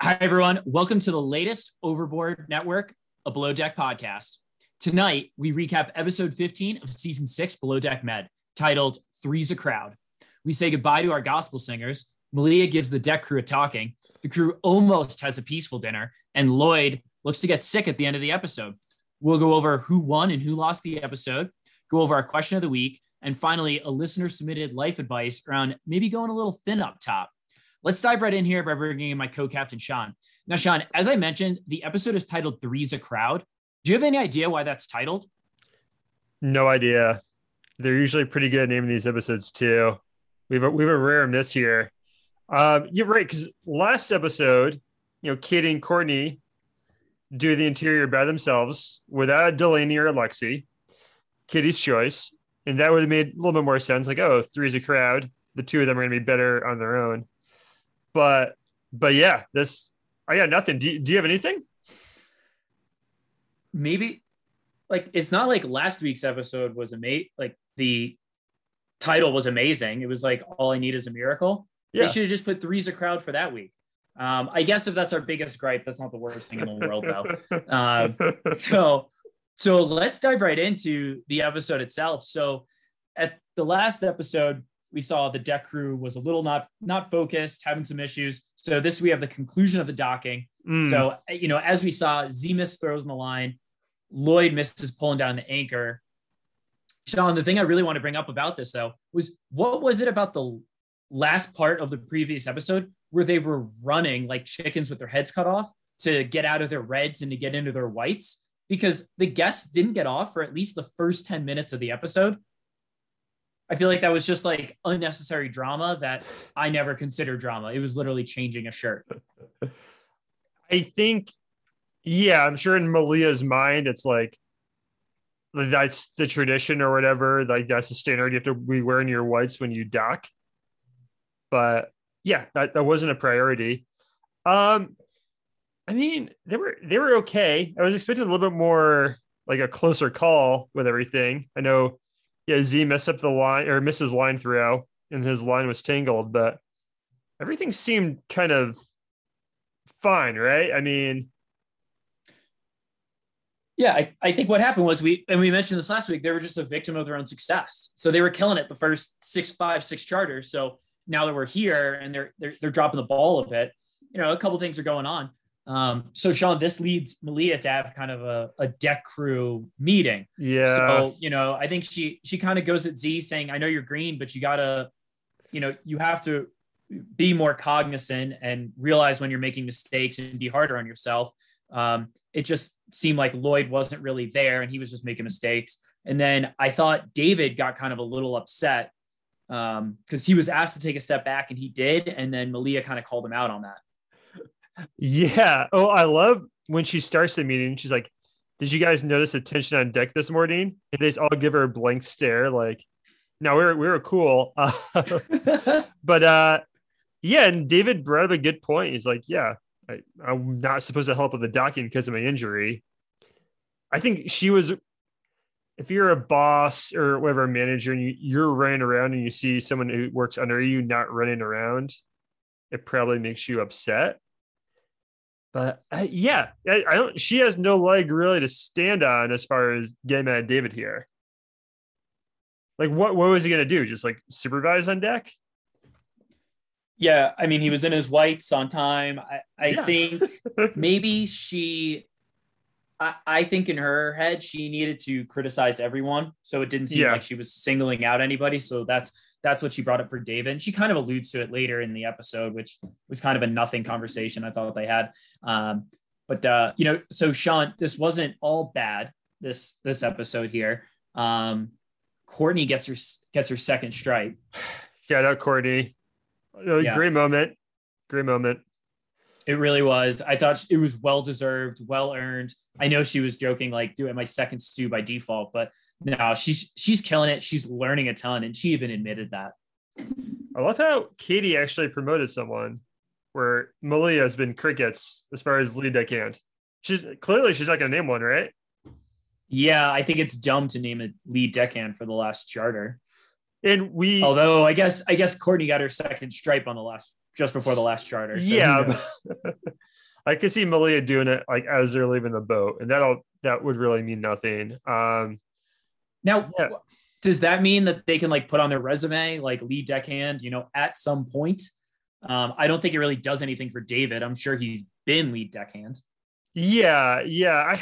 Hi, everyone. Welcome to the latest Overboard Network, a Below Deck podcast. Tonight, we recap episode 15 of season six, Below Deck Med, titled Three's a Crowd. We say goodbye to our gospel singers. Malia gives the deck crew a talking. The crew almost has a peaceful dinner, and Lloyd looks to get sick at the end of the episode. We'll go over who won and who lost the episode, go over our question of the week, and finally, a listener submitted life advice around maybe going a little thin up top. Let's dive right in here by bringing in my co-captain Sean. Now, Sean, as I mentioned, the episode is titled Three's a Crowd. Do you have any idea why that's titled? No idea. They're usually pretty good at naming these episodes too. We have a, we have a rare miss here. Um, you're right because last episode, you know, Katie and Courtney do the interior by themselves without Delaney or Alexi. Kitty's choice, and that would have made a little bit more sense. Like, oh, three's a crowd. The two of them are going to be better on their own but but yeah, this I got nothing. Do you, do you have anything? Maybe like it's not like last week's episode was amazing. Like the title was amazing. It was like all I need is a miracle. Yeah. They should have just put three's a crowd for that week. Um, I guess if that's our biggest gripe, that's not the worst thing in the world though. uh, so so let's dive right into the episode itself. So at the last episode, we saw the deck crew was a little not not focused, having some issues. So this we have the conclusion of the docking. Mm. So you know, as we saw, Z miss throws in the line, Lloyd misses pulling down the anchor. Sean, the thing I really want to bring up about this though was what was it about the last part of the previous episode where they were running like chickens with their heads cut off to get out of their reds and to get into their whites? Because the guests didn't get off for at least the first 10 minutes of the episode I feel like that was just like unnecessary drama that I never considered drama. It was literally changing a shirt. I think, yeah, I'm sure in Malia's mind, it's like that's the tradition or whatever. Like that's the standard. You have to be wearing your whites when you dock. But yeah, that, that wasn't a priority. Um, I mean, they were they were okay. I was expecting a little bit more like a closer call with everything. I know yeah, Z messed up the line or misses line throw, and his line was tangled, but everything seemed kind of fine, right? I mean, yeah, I, I think what happened was we and we mentioned this last week, they were just a victim of their own success. So they were killing it the first six, five, six charters. So now that we're here and they're they're they're dropping the ball a bit, you know, a couple things are going on. Um, so Sean, this leads Malia to have kind of a, a deck crew meeting. Yeah. So, you know, I think she she kind of goes at Z saying, I know you're green, but you gotta, you know, you have to be more cognizant and realize when you're making mistakes and be harder on yourself. Um, it just seemed like Lloyd wasn't really there and he was just making mistakes. And then I thought David got kind of a little upset because um, he was asked to take a step back and he did. And then Malia kind of called him out on that. Yeah. Oh, I love when she starts the meeting. She's like, "Did you guys notice the tension on deck this morning?" And they all give her a blank stare, like, "No, we are we are cool." Uh, but uh, yeah, and David brought up a good point. He's like, "Yeah, I, I'm not supposed to help with the docking because of my injury." I think she was. If you're a boss or whatever manager and you, you're running around and you see someone who works under you not running around, it probably makes you upset. But uh, yeah, I, I, don't. She has no leg really to stand on as far as getting at David here. Like, what what was he gonna do? Just like supervise on deck? Yeah, I mean, he was in his whites on time. I, I yeah. think maybe she. I, I think in her head she needed to criticize everyone, so it didn't seem yeah. like she was singling out anybody. So that's that's what she brought up for David. And she kind of alludes to it later in the episode, which was kind of a nothing conversation I thought they had. Um, but uh, you know, so Sean, this wasn't all bad. This this episode here. Um, Courtney gets her gets her second stripe. Shout out Courtney. Yeah. Great moment. Great moment. It really was. I thought it was well deserved, well earned. I know she was joking, like doing my second stew by default, but no, she's she's killing it. She's learning a ton, and she even admitted that. I love how Katie actually promoted someone where Malia has been crickets as far as lead deckhand. She's clearly she's not gonna name one, right? Yeah, I think it's dumb to name a lead deckhand for the last charter. And we although I guess I guess Courtney got her second stripe on the last just before the last charter. So yeah. I could see Malia doing it like as they're leaving the boat, and that'll that would really mean nothing. Um now yeah. does that mean that they can like put on their resume like lead deckhand, you know, at some point? Um, I don't think it really does anything for David. I'm sure he's been lead deckhand. Yeah, yeah. I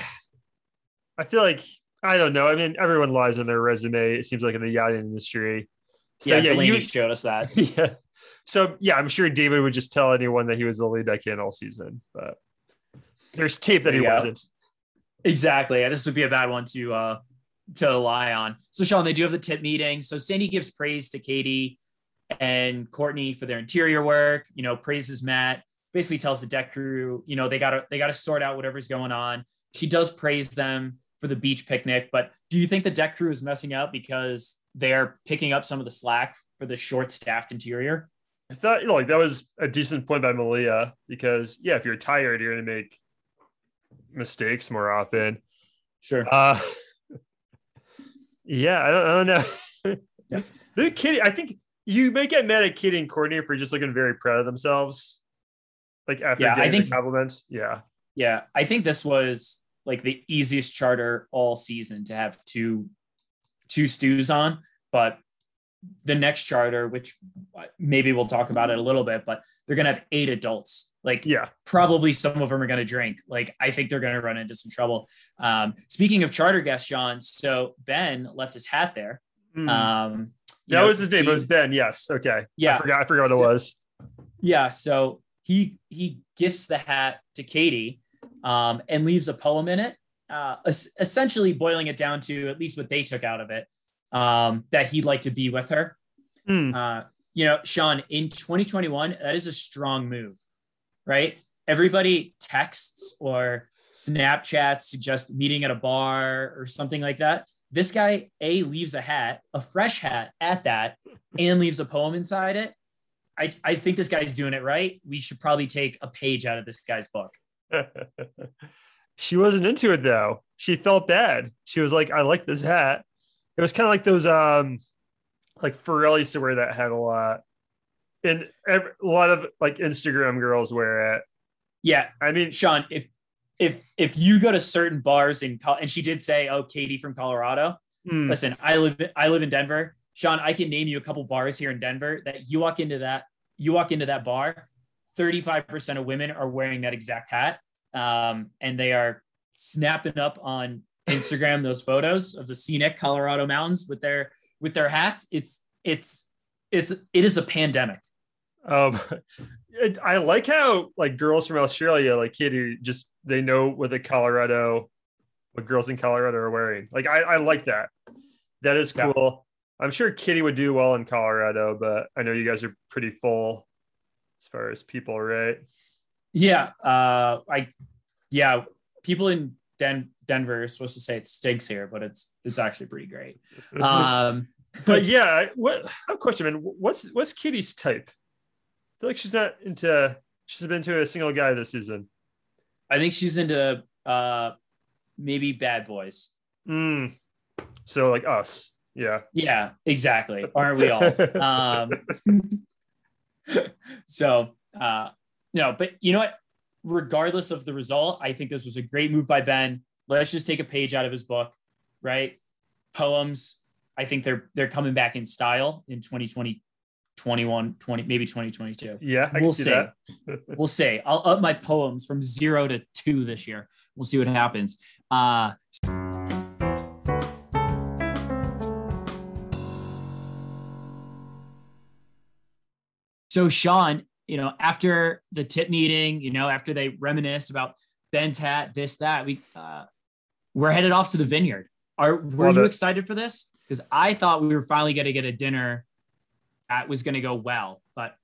I feel like I don't know. I mean, everyone lies on their resume. It seems like in the yacht industry. So, yeah, yeah, you showed us that. Yeah. So yeah, I'm sure David would just tell anyone that he was the lead deckhand all season, but there's tape that he wasn't. Exactly. Yeah, this would be a bad one to uh to lie on. So Sean, they do have the tip meeting. So Sandy gives praise to Katie and Courtney for their interior work. You know, praises Matt. Basically tells the deck crew, you know, they gotta they gotta sort out whatever's going on. She does praise them for the beach picnic. But do you think the deck crew is messing up because they're picking up some of the slack for the short staffed interior? I thought you know, like that was a decent point by Malia because yeah, if you're tired, you're gonna make mistakes more often. Sure. Uh, yeah, I don't, I don't know. yeah. Kitty, I think you may get mad at Kitty and Courtney for just looking very proud of themselves. Like after yeah, I think compliments. Yeah. Yeah. I think this was like the easiest charter all season to have two two stews on. But the next charter, which maybe we'll talk about it a little bit, but they're gonna have eight adults. Like, yeah, probably some of them are gonna drink. Like, I think they're gonna run into some trouble. Um, speaking of charter guests, John, so Ben left his hat there. Mm. Um, that know, was his name. He, it was Ben. Yes. Okay. Yeah. I forgot. I forgot so, what it was. Yeah. So he he gifts the hat to Katie, um, and leaves a poem in it, uh, essentially boiling it down to at least what they took out of it um, that he'd like to be with her. Mm. Uh, you know, Sean, in 2021, that is a strong move, right? Everybody texts or Snapchats suggest meeting at a bar or something like that. This guy, A, leaves a hat, a fresh hat at that, and leaves a poem inside it. I, I think this guy's doing it right. We should probably take a page out of this guy's book. she wasn't into it though. She felt bad. She was like, I like this hat. It was kind of like those um like Pharrell used to wear that hat a lot. And every, a lot of like Instagram girls wear it. Yeah. I mean, Sean, if if if you go to certain bars in and she did say, "Oh, Katie from Colorado." Hmm. Listen, I live I live in Denver. Sean, I can name you a couple bars here in Denver that you walk into that you walk into that bar 35% of women are wearing that exact hat. Um, and they are snapping up on Instagram those photos of the scenic Colorado mountains with their with their hats. It's it's it's it is a pandemic. Um, I like how like girls from Australia, like Kitty, just they know what the Colorado, what girls in Colorado are wearing. Like I, I like that. That is cool. Yeah. I'm sure Kitty would do well in Colorado, but I know you guys are pretty full as far as people, right? Yeah. Uh, I, yeah, people in Den- Denver is supposed to say it stinks here, but it's it's actually pretty great. Um, but yeah, what I have a question, man. What's what's Kitty's type? I feel like she's not into. She's been to a single guy this season. I think she's into uh, maybe bad boys. Mm. So like us, yeah. Yeah, exactly. Aren't we all? um, so, uh, no, but you know what? Regardless of the result, I think this was a great move by Ben. Let's just take a page out of his book, right? Poems. I think they're they're coming back in style in 2020, 21, 20, maybe 2022. Yeah, I we'll see. we'll see. I'll up my poems from zero to two this year. We'll see what happens. Uh, So Sean, you know, after the tip meeting, you know, after they reminisce about Ben's hat, this, that, we uh, we're headed off to the vineyard. Are were Love you it. excited for this? because I thought we were finally going to get a dinner that was going to go well. But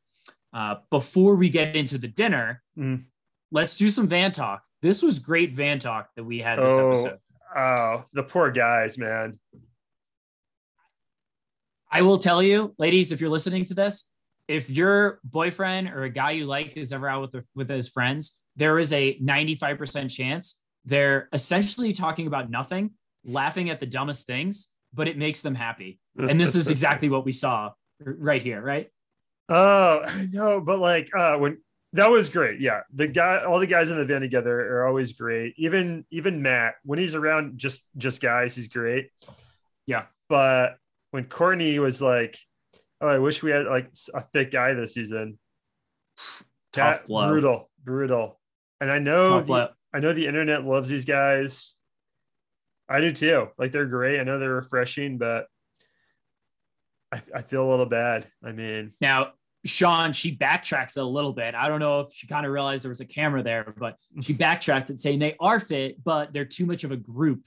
uh, before we get into the dinner, mm. let's do some van talk. This was great van talk that we had this oh, episode. Oh, the poor guys, man. I will tell you, ladies, if you're listening to this, if your boyfriend or a guy you like is ever out with with his friends, there is a 95% chance they're essentially talking about nothing, laughing at the dumbest things, but it makes them happy. And this is exactly what we saw right here, right? Oh, know, but like uh when that was great. Yeah. The guy all the guys in the van together are always great. Even even Matt, when he's around just just guys, he's great. Yeah. But when Courtney was like, Oh, I wish we had like a thick guy this season. Tough blow. Brutal, brutal. And I know the, I know the internet loves these guys. I do too. Like they're great. I know they're refreshing, but I, I feel a little bad. I mean, now Sean, she backtracks a little bit. I don't know if she kind of realized there was a camera there, but she backtracked and saying they are fit, but they're too much of a group.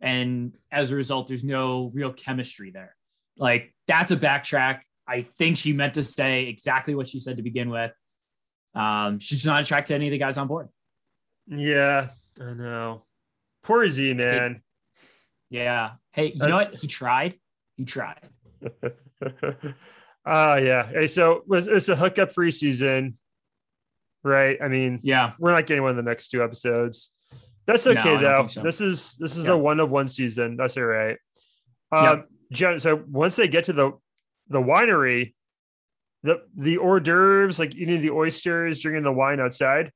And as a result, there's no real chemistry there. Like that's a backtrack. I think she meant to say exactly what she said to begin with. Um, she's not attracted to any of the guys on board. Yeah, I know. Poor Z man. Yeah. Hey, you That's... know what? He tried. He tried. Ah, uh, yeah. Hey, so was it's a hookup free season, right? I mean, yeah, we're not getting one of the next two episodes. That's okay no, though. So. This is this is yeah. a one of one season. That's all right. Um, yep. Jen, so once they get to the the winery, the the hors d'oeuvres, like eating the oysters, drinking the wine outside,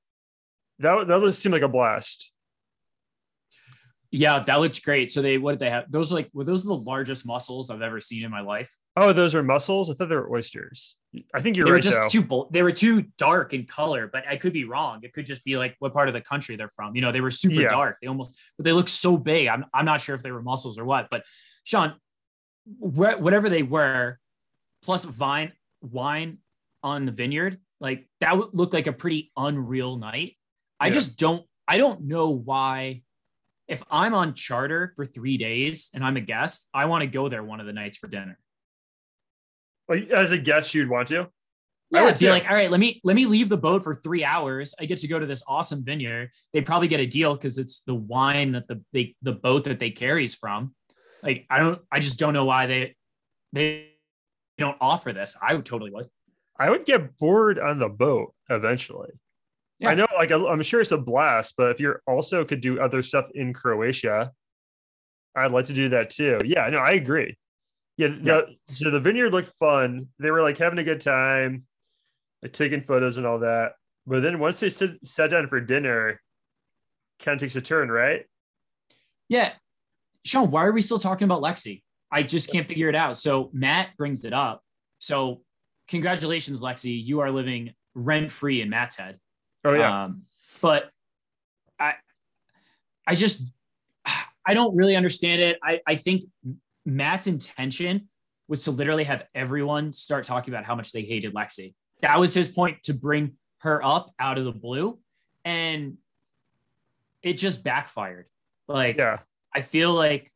that that seemed like a blast. Yeah, that looked great. So they what did they have? Those are like well, those are the largest mussels I've ever seen in my life. Oh, those are mussels. I thought they were oysters. I think you're they right. Were just though. too they were too dark in color, but I could be wrong. It could just be like what part of the country they're from. You know, they were super yeah. dark. They almost, but they look so big. I'm I'm not sure if they were mussels or what. But Sean, wh- whatever they were, plus vine wine on the vineyard, like that would look like a pretty unreal night. I just don't. I don't know why if I'm on charter for three days and I'm a guest, I want to go there one of the nights for dinner. As a guest, you'd want to? Yeah, I would be like, all right, let me let me leave the boat for three hours. I get to go to this awesome vineyard. They probably get a deal because it's the wine that the they, the boat that they carries from. Like I don't, I just don't know why they they don't offer this. I would totally would. I would get bored on the boat eventually. Yeah. I know, like I'm sure it's a blast, but if you're also could do other stuff in Croatia, I'd like to do that too. Yeah, no, I agree. Yeah, yeah. So the vineyard looked fun. They were like having a good time, like taking photos and all that. But then once they sit, sat down for dinner, kind of takes a turn, right? Yeah, Sean, why are we still talking about Lexi? I just can't figure it out. So Matt brings it up. So congratulations, Lexi. You are living rent free in Matt's head. Oh yeah. Um, but I, I just, I don't really understand it. I, I think Matt's intention was to literally have everyone start talking about how much they hated Lexi. That was his point to bring her up out of the blue. And it just backfired. Like, yeah. I feel like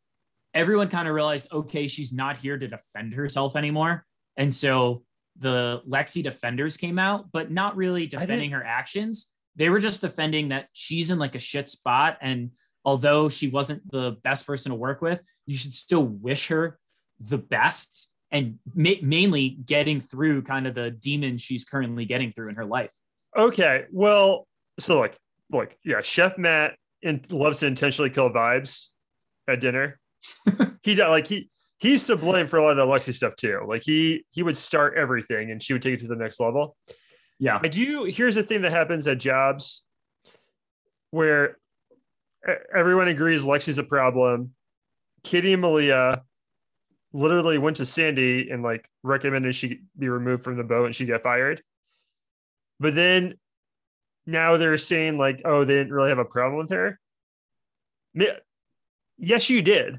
everyone kind of realized, okay, she's not here to defend herself anymore. And so the Lexi defenders came out, but not really defending her actions. They were just defending that she's in like a shit spot. And although she wasn't the best person to work with, you should still wish her the best and ma- mainly getting through kind of the demons she's currently getting through in her life. Okay. Well, so like, like, yeah, Chef Matt in, loves to intentionally kill vibes at dinner. he like he he's to blame for a lot of the Lexi stuff too. Like he he would start everything and she would take it to the next level. Yeah. I do. Here's the thing that happens at jobs where everyone agrees Lexi's a problem. Kitty and Malia literally went to Sandy and like recommended she be removed from the boat and she get fired. But then now they're saying like, oh, they didn't really have a problem with her. Yes, you did.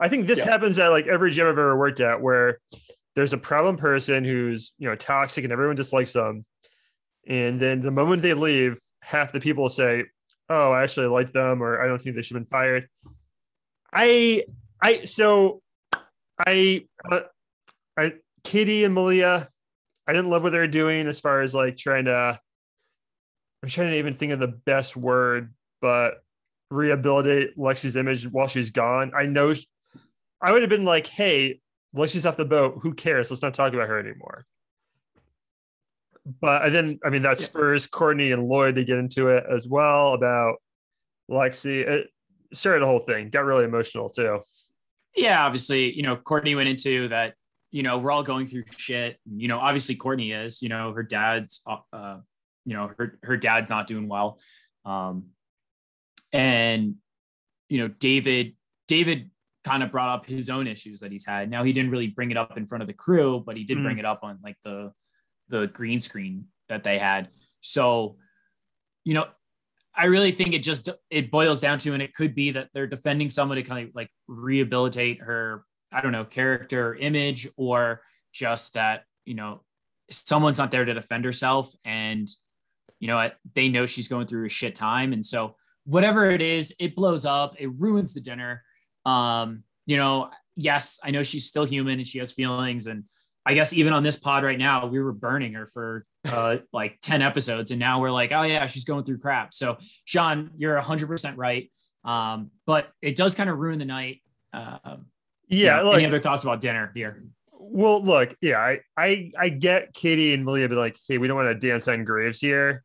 I think this yeah. happens at like every gym I've ever worked at where there's a problem person who's, you know, toxic and everyone dislikes them. And then the moment they leave, half the people say, Oh, I actually like them, or I don't think they should have been fired. I, I, so I, uh, I, Katie and Malia, I didn't love what they were doing as far as like trying to. I'm trying to even think of the best word, but rehabilitate Lexi's image while she's gone. I know I would have been like, hey, Lexi's off the boat. Who cares? Let's not talk about her anymore. But then, I mean, that spurs Courtney and Lloyd to get into it as well about Lexi. It started the whole thing, got really emotional too. Yeah, obviously, you know, Courtney went into that, you know, we're all going through shit. You know, obviously Courtney is, you know, her dad's, uh, you know, her, her dad's not doing well. Um, and, you know, David, David kind of brought up his own issues that he's had. Now he didn't really bring it up in front of the crew, but he did mm. bring it up on like the the green screen that they had. So, you know, I really think it just it boils down to, and it could be that they're defending someone to kind of like rehabilitate her, I don't know, character image, or just that, you know, someone's not there to defend herself. And, you know, they know she's going through a shit time. And so whatever it is, it blows up, it ruins the dinner. Um, you know, yes, I know she's still human and she has feelings. And I guess even on this pod right now, we were burning her for uh, like 10 episodes. And now we're like, oh, yeah, she's going through crap. So, Sean, you're 100% right. Um, but it does kind of ruin the night. Uh, yeah. You know, any other thoughts about dinner here? Well, look, yeah, I, I, I get Katie and Malia be like, hey, we don't want to dance on graves here.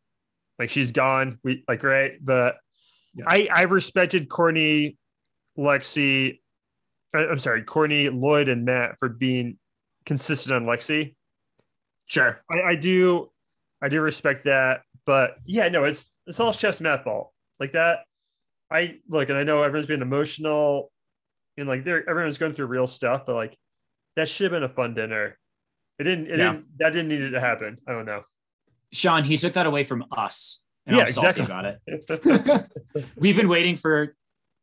Like she's gone. We like, right. But yeah. I, I respected Courtney Lexi, uh, I'm sorry, Courtney, Lloyd, and Matt for being consistent on Lexi. Sure, I, I do, I do respect that, but yeah, no, it's it's all Chef's Matt fault. Like that, I look, and I know everyone's been emotional, and like they're everyone's going through real stuff, but like that should have been a fun dinner. It didn't. It yeah. didn't. That didn't need it to happen. I don't know. Sean, he took that away from us. And yeah, I'm exactly. about it. We've been waiting for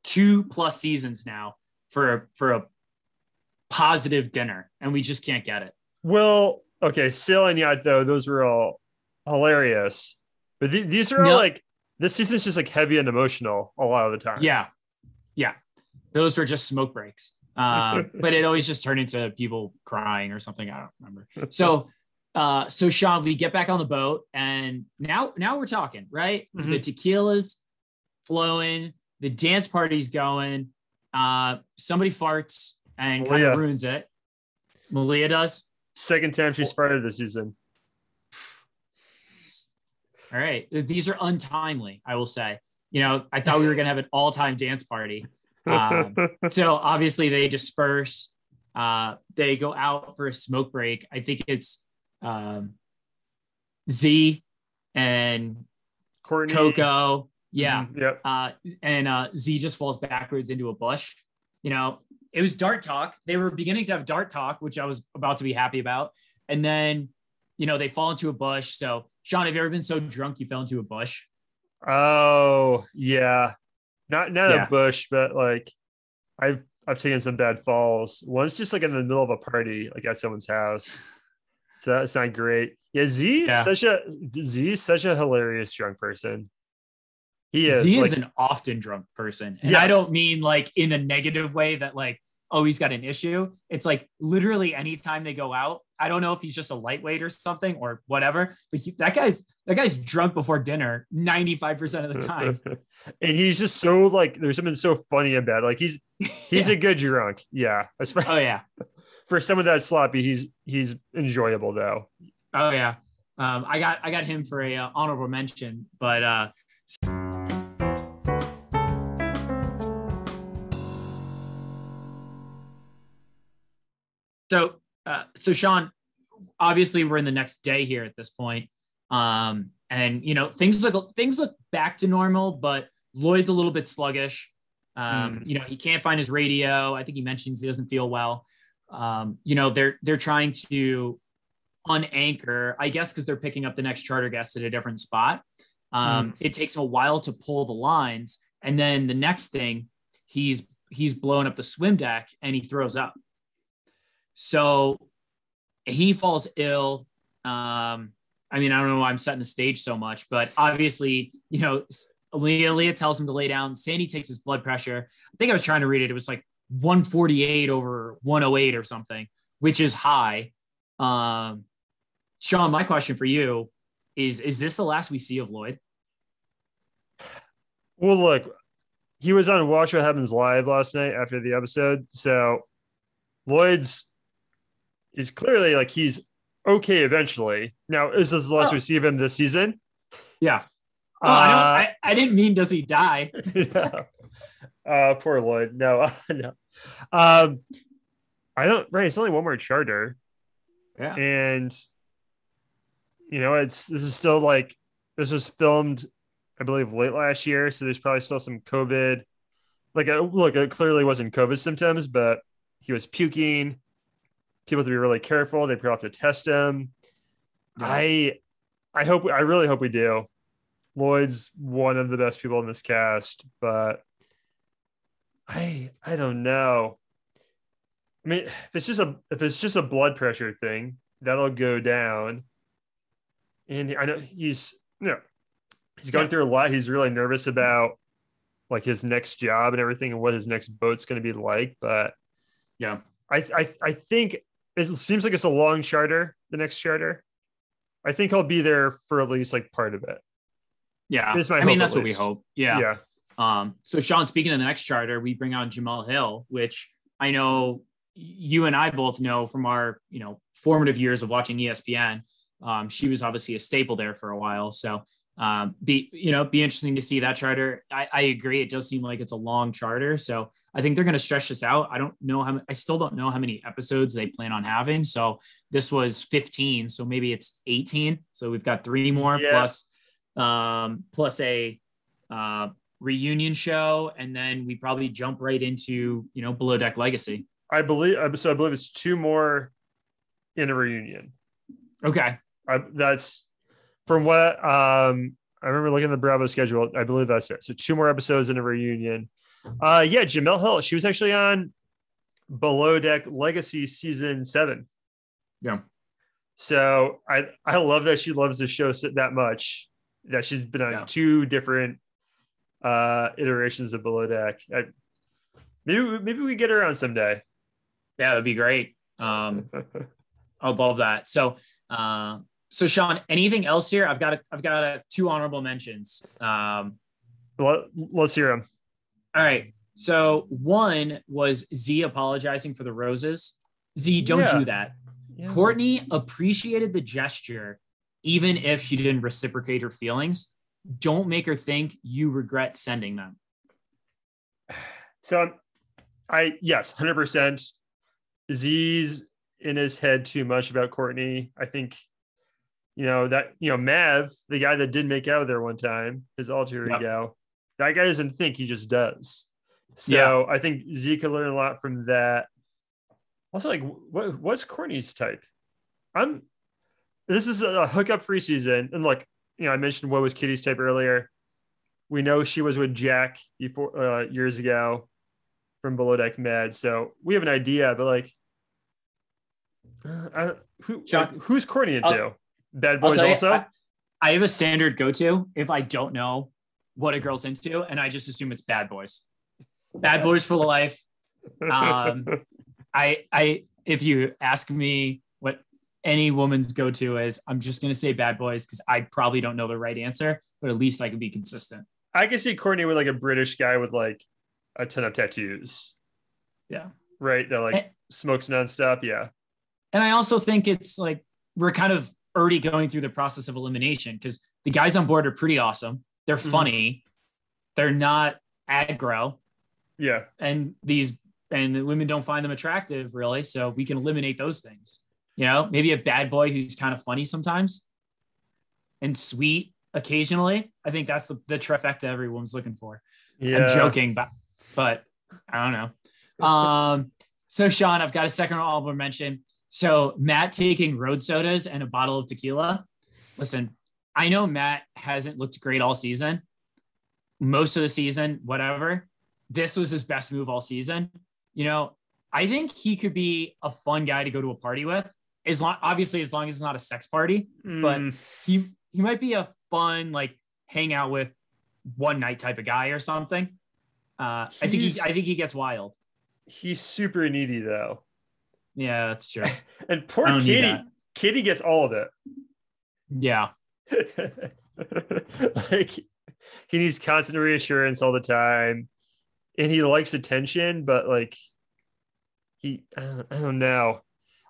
two plus seasons now for for a positive dinner, and we just can't get it. Well, okay, Sailing Yacht though, those were all hilarious, but th- these are all like this season's just like heavy and emotional a lot of the time. Yeah, yeah, those were just smoke breaks. Uh, but it always just turned into people crying or something. I don't remember. So, uh, so Sean, we get back on the boat, and now now we're talking, right? Mm-hmm. The tequila's flowing the dance party's going. Uh, somebody farts and kind of ruins it. Malia does. Second time she's farted this season. All right. These are untimely, I will say. You know, I thought we were going to have an all time dance party. Um, so obviously they disperse. Uh, they go out for a smoke break. I think it's um, Z and Courtney. Coco yeah. Mm-hmm. Yep. Uh, and uh, Z just falls backwards into a bush. You know, it was dart talk. They were beginning to have dart talk, which I was about to be happy about. And then, you know, they fall into a bush. So, Sean, have you ever been so drunk you fell into a bush? Oh, yeah. Not not yeah. a bush, but like I've I've taken some bad falls. One's just like in the middle of a party, like at someone's house. So that's not great. Yeah, Z is yeah. such a Z is such a hilarious drunk person. He is. Z like, is an often drunk person. And yes. I don't mean like in a negative way that like, oh, he's got an issue. It's like literally anytime they go out, I don't know if he's just a lightweight or something or whatever, but he, that guy's that guy's drunk before dinner 95% of the time. and he's just so like there's something so funny about it. Like he's he's yeah. a good drunk. Yeah. oh yeah. For someone that sloppy, he's he's enjoyable though. Oh yeah. Um, I got I got him for a uh, honorable mention, but uh so Sean, obviously we're in the next day here at this point. Um, and you know, things look things look back to normal, but Lloyd's a little bit sluggish. Um, mm. you know, he can't find his radio. I think he mentions he doesn't feel well. Um, you know, they're they're trying to unanchor, I guess, because they're picking up the next charter guest at a different spot. Um, mm. It takes him a while to pull the lines, and then the next thing, he's he's blowing up the swim deck and he throws up. So he falls ill. Um, I mean, I don't know why I'm setting the stage so much, but obviously, you know, Leah, Leah tells him to lay down. Sandy takes his blood pressure. I think I was trying to read it. It was like 148 over 108 or something, which is high. Um, Sean, my question for you is: Is this the last we see of Lloyd? Well, look, he was on Watch What Happens Live last night after the episode, so Lloyd's is clearly like he's okay eventually. Now, is this the last oh. we see of him this season? Yeah. Oh, uh, I, I, I, didn't mean does he die? yeah. Uh, poor Lloyd. No, no. Um, I don't. Right, it's only one more charter. Yeah, and you know, it's this is still like this was filmed, I believe, late last year, so there's probably still some COVID. Like, uh, look, it clearly wasn't COVID symptoms, but he was puking. People have to be really careful. They probably have to test him. Yeah. I, I hope. I really hope we do. Lloyd's one of the best people in this cast, but I I don't know. I mean, if it's just a if it's just a blood pressure thing, that'll go down. And I know he's you know he's going yeah. through a lot. He's really nervous about like his next job and everything and what his next boat's going to be like. But yeah, I I I think it seems like it's a long charter. The next charter, I think I'll be there for at least like part of it. Yeah, This I mean that's what we hope. Yeah, yeah. Um, so Sean, speaking of the next charter, we bring on Jemele Hill, which I know you and I both know from our, you know, formative years of watching ESPN. Um, she was obviously a staple there for a while. So um, be, you know, be interesting to see that charter. I, I agree. It does seem like it's a long charter. So I think they're going to stretch this out. I don't know how, I still don't know how many episodes they plan on having. So this was 15. So maybe it's 18. So we've got three more yeah. plus, um, plus a, uh, reunion show, and then we probably jump right into you know Below Deck Legacy. I believe so. I believe it's two more in a reunion. Okay, I, that's from what um, I remember looking at the Bravo schedule. I believe that's it. So two more episodes in a reunion. Uh, yeah, Jemele Hill. She was actually on Below Deck Legacy season seven. Yeah. So I I love that she loves the show that much that she's been on yeah. two different uh, iterations of Below Deck. I, maybe maybe we get her on someday. Yeah, that'd be great. Um, I'd love that. So, uh, so Sean, anything else here? I've got a, I've got a, two honorable mentions. Um, Let, let's hear them. All right. So one was Z apologizing for the roses. Z, don't yeah. do that. Yeah. Courtney appreciated the gesture, even if she didn't reciprocate her feelings don't make her think you regret sending them. So I yes, 100% Z's in his head too much about Courtney. I think you know that you know Mav, the guy that did make out there one time, his alter ego. Yep. That guy doesn't think he just does. So yeah. I think Zeke could learn a lot from that. Also, like, what, what's Courtney's type? I'm. This is a hookup free season, and look, you know, I mentioned what was Kitty's type earlier. We know she was with Jack before uh, years ago from Below Deck Med, so we have an idea. But like, uh, who John, like, who's Courtney into? I'll, Bad Boys also. I, I have a standard go-to if I don't know what a girl's into, and I just assume it's Bad Boys. Bad Boys for life. Um, I I if you ask me what any woman's go to is I'm just going to say bad boys because I probably don't know the right answer, but at least I can be consistent. I can see Courtney with like a British guy with like a ton of tattoos. Yeah. Right. That like and, smokes nonstop. Yeah. And I also think it's like we're kind of already going through the process of elimination because the guys on board are pretty awesome. They're mm-hmm. funny. They're not aggro. Yeah. And these and the women don't find them attractive really. So we can eliminate those things. You know, maybe a bad boy who's kind of funny sometimes and sweet occasionally. I think that's the, the trifecta everyone's looking for. Yeah. I'm joking, but but I don't know. Um, so Sean, I've got a second honorable mention. So Matt taking road sodas and a bottle of tequila. Listen, I know Matt hasn't looked great all season, most of the season, whatever. This was his best move all season. You know, I think he could be a fun guy to go to a party with as long obviously as long as it's not a sex party, mm. but he he might be a fun like hang out with one night type of guy or something. Uh, I think he I think he gets wild. he's super needy though. Yeah, that's true. and poor Kitty, Kitty gets all of it. Yeah. like he needs constant reassurance all the time, and he likes attention, but like he, I don't, I don't know.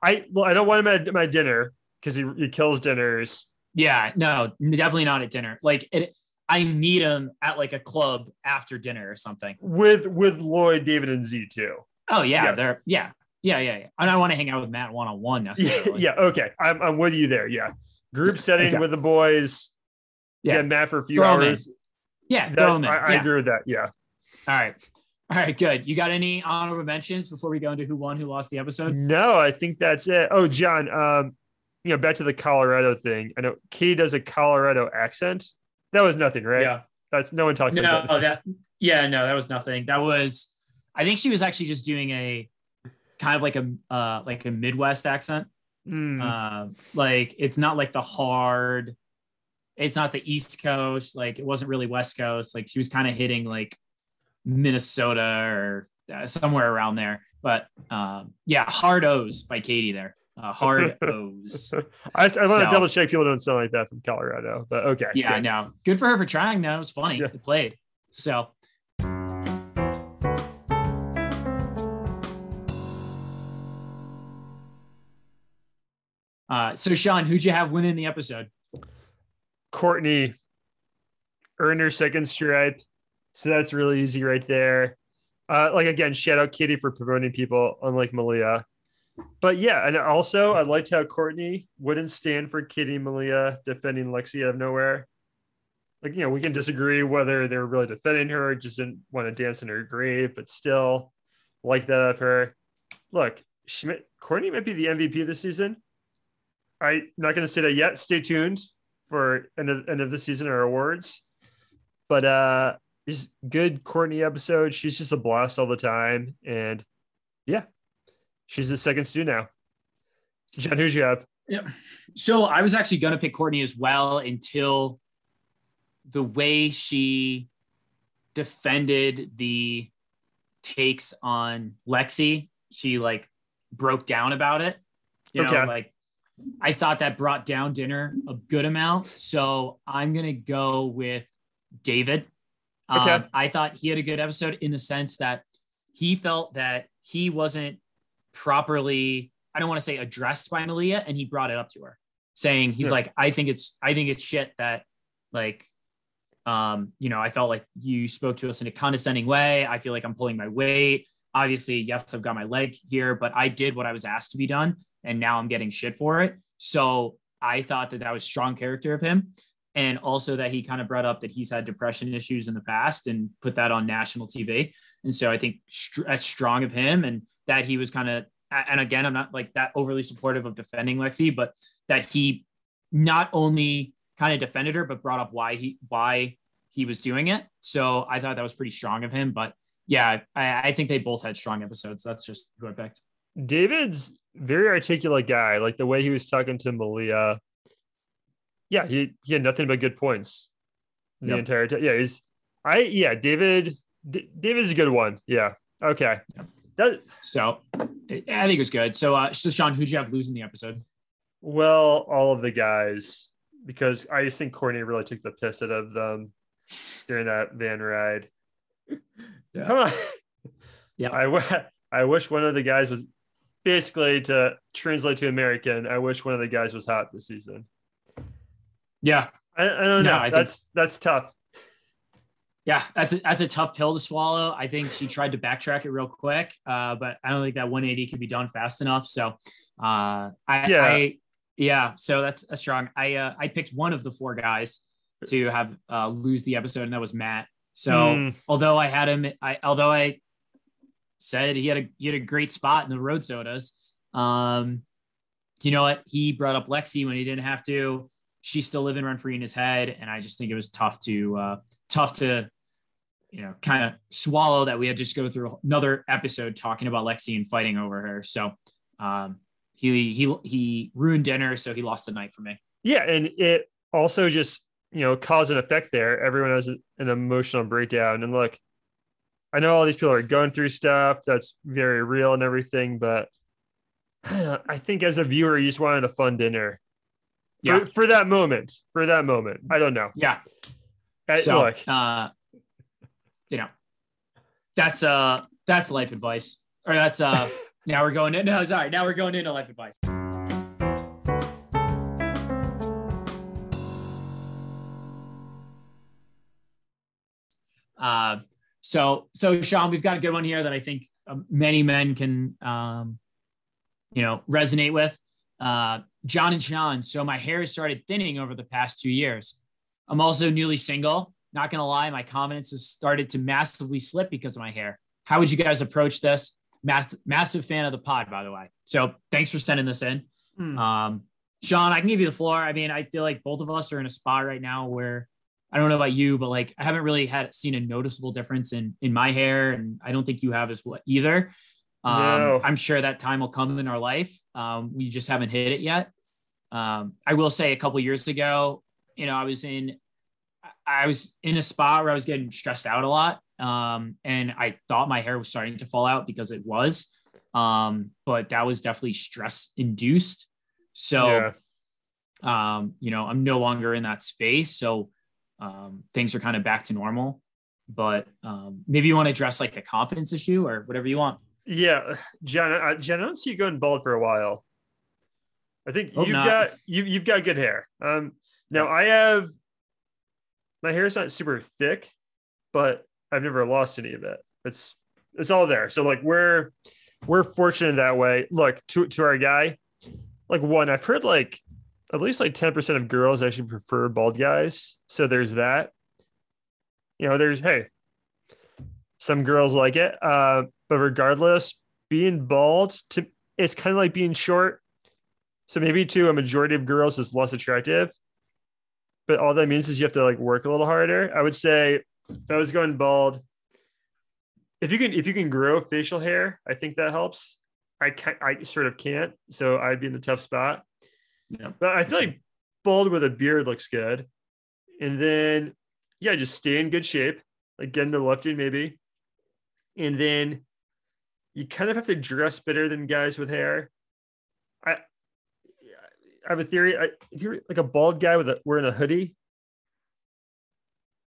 I well, I don't want him at my dinner because he, he kills dinners. Yeah, no, definitely not at dinner. Like it, I need him at like a club after dinner or something. With with Lloyd, David, and Z too. Oh yeah, yes. they're yeah, yeah, yeah, yeah. And I want to hang out with Matt one on one necessarily. Yeah, okay. I'm I'm with you there. Yeah. Group setting okay. with the boys. Yeah, Matt for a few throw hours. Yeah, that, throw him in. I, I agree with that. Yeah. All right. All right, good. You got any honorable mentions before we go into who won, who lost the episode? No, I think that's it. Oh, John, um, you know, back to the Colorado thing. I know Katie does a Colorado accent. That was nothing, right? Yeah. That's no one talks no, about that. that. Yeah, no, that was nothing. That was I think she was actually just doing a kind of like a uh like a Midwest accent. Mm. Uh, like it's not like the hard, it's not the East Coast, like it wasn't really West Coast. Like she was kind of hitting like Minnesota or uh, somewhere around there. But um, yeah, hard O's by Katie there. Uh, hard O's. I, I want so, to double check people don't sound like that from Colorado, but okay. Yeah, I know. Good for her for trying. Though it was funny. Yeah. It played. So. Uh, so Sean, who'd you have winning the episode? Courtney earned her second stripe. So that's really easy right there. Uh, like again, shout out Kitty for promoting people, unlike Malia. But yeah, and also I liked how Courtney wouldn't stand for Kitty Malia defending Lexi out of nowhere. Like, you know, we can disagree whether they're really defending her, just didn't want to dance in her grave, but still like that of her. Look, Schmidt, Courtney might be the MVP this season. I'm not going to say that yet. Stay tuned for end of, end of the season or awards. But uh just good Courtney episode. She's just a blast all the time. And yeah, she's the second stew now. John, who's you have? Yeah. So I was actually going to pick Courtney as well until the way she defended the takes on Lexi. She like broke down about it. You know, okay. like I thought that brought down dinner a good amount. So I'm going to go with David. Okay. Um, I thought he had a good episode in the sense that he felt that he wasn't properly, I don't want to say addressed by Malia, and he brought it up to her, saying he's yeah. like, I think it's, I think it's shit that like, um, you know, I felt like you spoke to us in a condescending way. I feel like I'm pulling my weight. Obviously, yes, I've got my leg here, but I did what I was asked to be done, and now I'm getting shit for it. So I thought that that was strong character of him and also that he kind of brought up that he's had depression issues in the past and put that on national TV. And so I think that's strong of him and that he was kind of, and again, I'm not like that overly supportive of defending Lexi, but that he not only kind of defended her, but brought up why he, why he was doing it. So I thought that was pretty strong of him, but yeah, I, I think they both had strong episodes. That's just who I picked. David's very articulate guy. Like the way he was talking to Malia yeah, he, he had nothing but good points the yep. entire time. Yeah, he's I yeah, David D- David's a good one. Yeah. Okay. Yep. That, so I think it was good. So uh so Sean, who'd you have losing the episode? Well, all of the guys, because I just think Courtney really took the piss out of them during that van ride. Yeah. Come on. Yeah. I, I wish one of the guys was basically to translate to American. I wish one of the guys was hot this season. Yeah, I, I don't know. I that's think, that's tough. Yeah, that's a, that's a tough pill to swallow. I think she tried to backtrack it real quick, uh, but I don't think that 180 could be done fast enough. So, uh, I, yeah. I, yeah, so that's a strong. I uh, I picked one of the four guys to have uh, lose the episode, and that was Matt. So mm. although I had him, I although I said he had a he had a great spot in the road sodas. Um, you know what? He brought up Lexi when he didn't have to she's still living rent free in his head. And I just think it was tough to, uh, tough to, you know, kind of swallow that we had just go through another episode talking about Lexi and fighting over her. So, um, he, he, he ruined dinner. So he lost the night for me. Yeah. And it also just, you know, cause and effect there. Everyone has an emotional breakdown. And look, I know all these people are going through stuff that's very real and everything, but I think as a viewer, you just wanted a fun dinner. Yeah. For, for that moment. For that moment. I don't know. Yeah. I, so, look. Uh, you know, that's uh that's life advice. Or that's uh now we're going in. No, sorry. Now we're going into life advice. Uh, so, so Sean, we've got a good one here that I think um, many men can, um, you know, resonate with. Uh, John and Sean. So my hair has started thinning over the past two years. I'm also newly single. Not gonna lie, my confidence has started to massively slip because of my hair. How would you guys approach this? Math, massive fan of the pod, by the way. So thanks for sending this in. Mm. Um, Sean, I can give you the floor. I mean, I feel like both of us are in a spot right now where I don't know about you, but like I haven't really had seen a noticeable difference in in my hair, and I don't think you have as well either. Um, no. I'm sure that time will come in our life. Um, we just haven't hit it yet. Um, I will say a couple years ago, you know, I was in I was in a spot where I was getting stressed out a lot. Um, and I thought my hair was starting to fall out because it was. Um, but that was definitely stress induced. So, yeah. um, you know, I'm no longer in that space. So um, things are kind of back to normal. But um, maybe you want to address like the confidence issue or whatever you want. Yeah, Jen, I, Jen, I don't see you going bald for a while. I think Hope you've not. got you, you've got good hair. Um, now I have my hair is not super thick, but I've never lost any of it. It's it's all there. So like we're we're fortunate that way. Look to to our guy, like one I've heard like at least like 10% of girls actually prefer bald guys. So there's that. You know, there's hey, some girls like it. Uh, but regardless, being bald to it's kind of like being short. So maybe to a majority of girls is less attractive. But all that means is you have to like work a little harder. I would say if I was going bald, if you can if you can grow facial hair, I think that helps. I can I sort of can't, so I'd be in a tough spot. Yeah. But I feel like bald with a beard looks good. And then, yeah, just stay in good shape, like get into lifting maybe. And then you kind of have to dress better than guys with hair. I, I have a theory. I, if you're like a bald guy with a wearing a hoodie,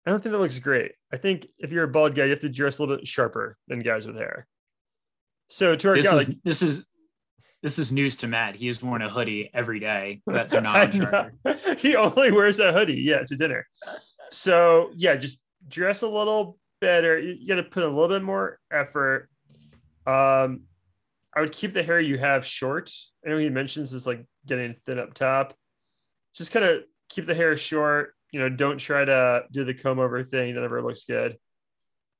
I don't think that looks great. I think if you're a bald guy, you have to dress a little bit sharper than guys with hair. So to our this guy, is, like, this is this is news to Matt. He has worn a hoodie every day that they're not on charter. He only wears a hoodie, yeah, to dinner. So yeah, just dress a little better. You, got to put a little bit more effort. Um, I would keep the hair you have short. I know he mentions is like getting thin up top. Just kind of keep the hair short. You know, don't try to do the comb over thing that never looks good.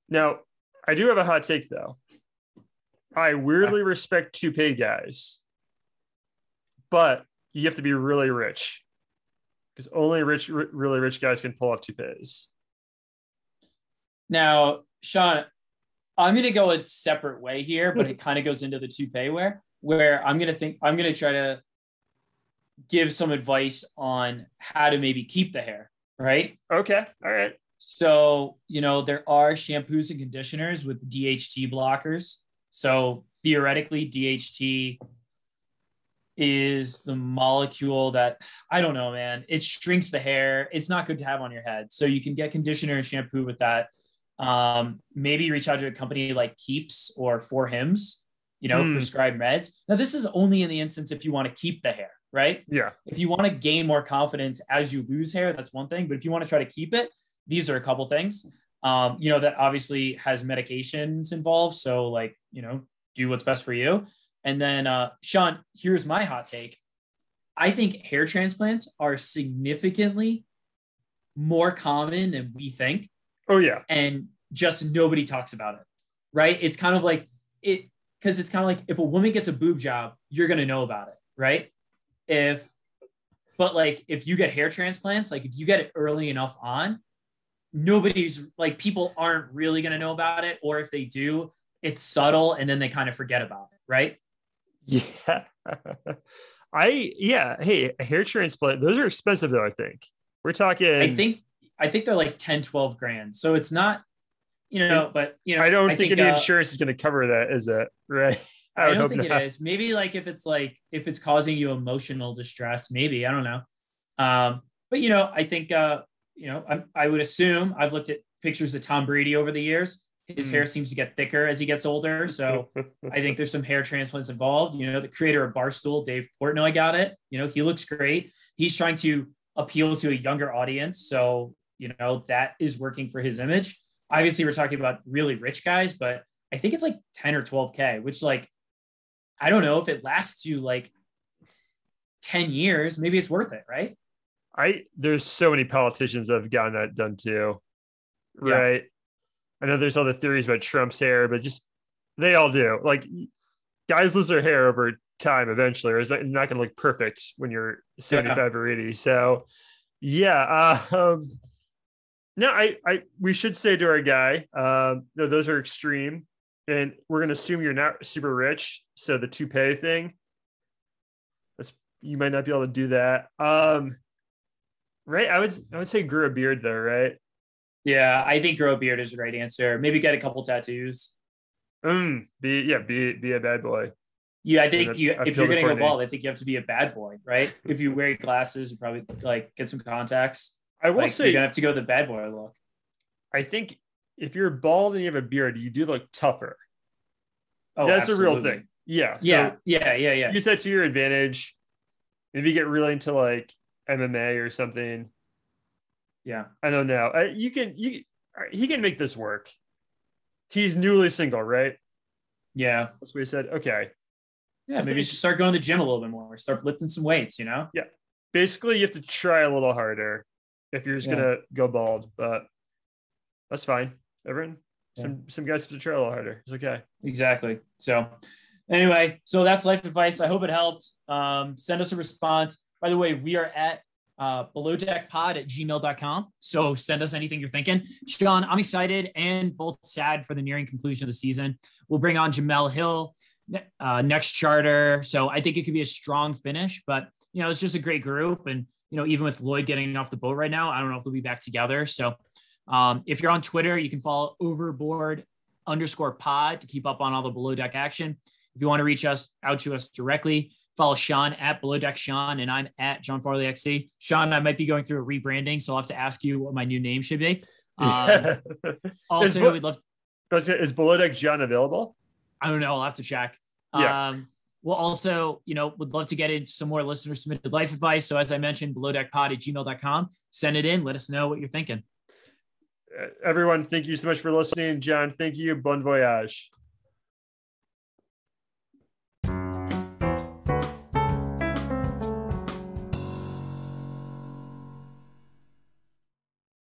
Now, I do have a hot take though. I weirdly respect toupee guys, but you have to be really rich because only rich, r- really rich guys can pull off toupees. Now, Sean, I'm going to go a separate way here, but it kind of goes into the toupee where where I'm going to think I'm going to try to give some advice on how to maybe keep the hair, right? Okay. All right. So, you know, there are shampoos and conditioners with DHT blockers so theoretically, DHT is the molecule that I don't know, man. It shrinks the hair. It's not good to have on your head. So you can get conditioner and shampoo with that. Um, maybe reach out to a company like Keeps or For Hims, you know, mm. prescribe meds. Now, this is only in the instance if you want to keep the hair, right? Yeah. If you want to gain more confidence as you lose hair, that's one thing. But if you want to try to keep it, these are a couple things um, you know, that obviously has medications involved. So, like, you know, do what's best for you. And then, uh, Sean, here's my hot take. I think hair transplants are significantly more common than we think. Oh, yeah. And just nobody talks about it, right? It's kind of like it, because it's kind of like if a woman gets a boob job, you're going to know about it, right? If, but like if you get hair transplants, like if you get it early enough on, nobody's like people aren't really going to know about it or if they do it's subtle and then they kind of forget about it right yeah i yeah hey a hair transplant those are expensive though i think we're talking i think i think they're like 10 12 grand so it's not you know, but you know, I don't I think, think, any uh, insurance is going to cover that, is it? Right. I, I don't think not. it is. Maybe like if it's like if it's causing you emotional distress, maybe I don't know. Um, but you know, I think uh, you know, I, I would assume I've looked at pictures of Tom Brady over the years. His mm. hair seems to get thicker as he gets older, so I think there's some hair transplants involved. You know, the creator of Barstool, Dave Portnoy, got it. You know, he looks great. He's trying to appeal to a younger audience, so you know that is working for his image. Obviously, we're talking about really rich guys, but I think it's like 10 or 12k, which like I don't know if it lasts you like 10 years, maybe it's worth it, right? I there's so many politicians that have gotten that done too. Right. Yeah. I know there's all the theories about Trump's hair, but just they all do. Like guys lose their hair over time eventually, or it's not, not going to look perfect when you're 75 yeah. or 80. So yeah. Uh, um, no, I, I, we should say to our guy, um, no, those are extreme and we're going to assume you're not super rich. So the toupee thing, that's you might not be able to do that. Um, right? I would I would say grow a beard though, right? Yeah, I think grow a beard is the right answer. Maybe get a couple tattoos. Mm, be yeah, be be a bad boy. Yeah, I think you if you're getting a bald, I think you have to be a bad boy, right? if you wear glasses, you probably like get some contacts. I will like, say you're gonna have to go the bad boy look. I think if you're bald and you have a beard, you do look tougher. Oh, that's absolutely. a real thing. Yeah. So yeah. Yeah. Yeah. Yeah. Use that to your advantage. Maybe get really into like MMA or something. Yeah. I don't know. Uh, you can you he can make this work. He's newly single, right? Yeah. That's what he said. Okay. Yeah, maybe just start going to the gym a little bit more. Start lifting some weights, you know? Yeah. Basically, you have to try a little harder if you're just yeah. gonna go bald, but that's fine. Everyone, yeah. some some guys have to try a little harder. It's okay. Exactly. So anyway, so that's life advice. I hope it helped. Um, send us a response. By the way, we are at uh, below deck pod at gmail.com. So send us anything you're thinking. Sean, I'm excited and both sad for the nearing conclusion of the season. We'll bring on Jamel Hill uh, next charter. So I think it could be a strong finish, but you know, it's just a great group. And, you know, even with Lloyd getting off the boat right now, I don't know if they'll be back together. So um, if you're on Twitter, you can follow overboard underscore pod to keep up on all the below deck action. If you want to reach us out to us directly, follow Sean at below deck Sean, and I'm at John Farley XC. Sean, I might be going through a rebranding, so I'll have to ask you what my new name should be. Um, also, is, we'd love. To, is below deck John available? I don't know. I'll have to check. Yeah. Um, we'll also, you know, would love to get in some more listener submitted life advice. So as I mentioned, below deck pod at gmail.com. Send it in. Let us know what you're thinking. Uh, everyone, thank you so much for listening. John, thank you. Bon voyage.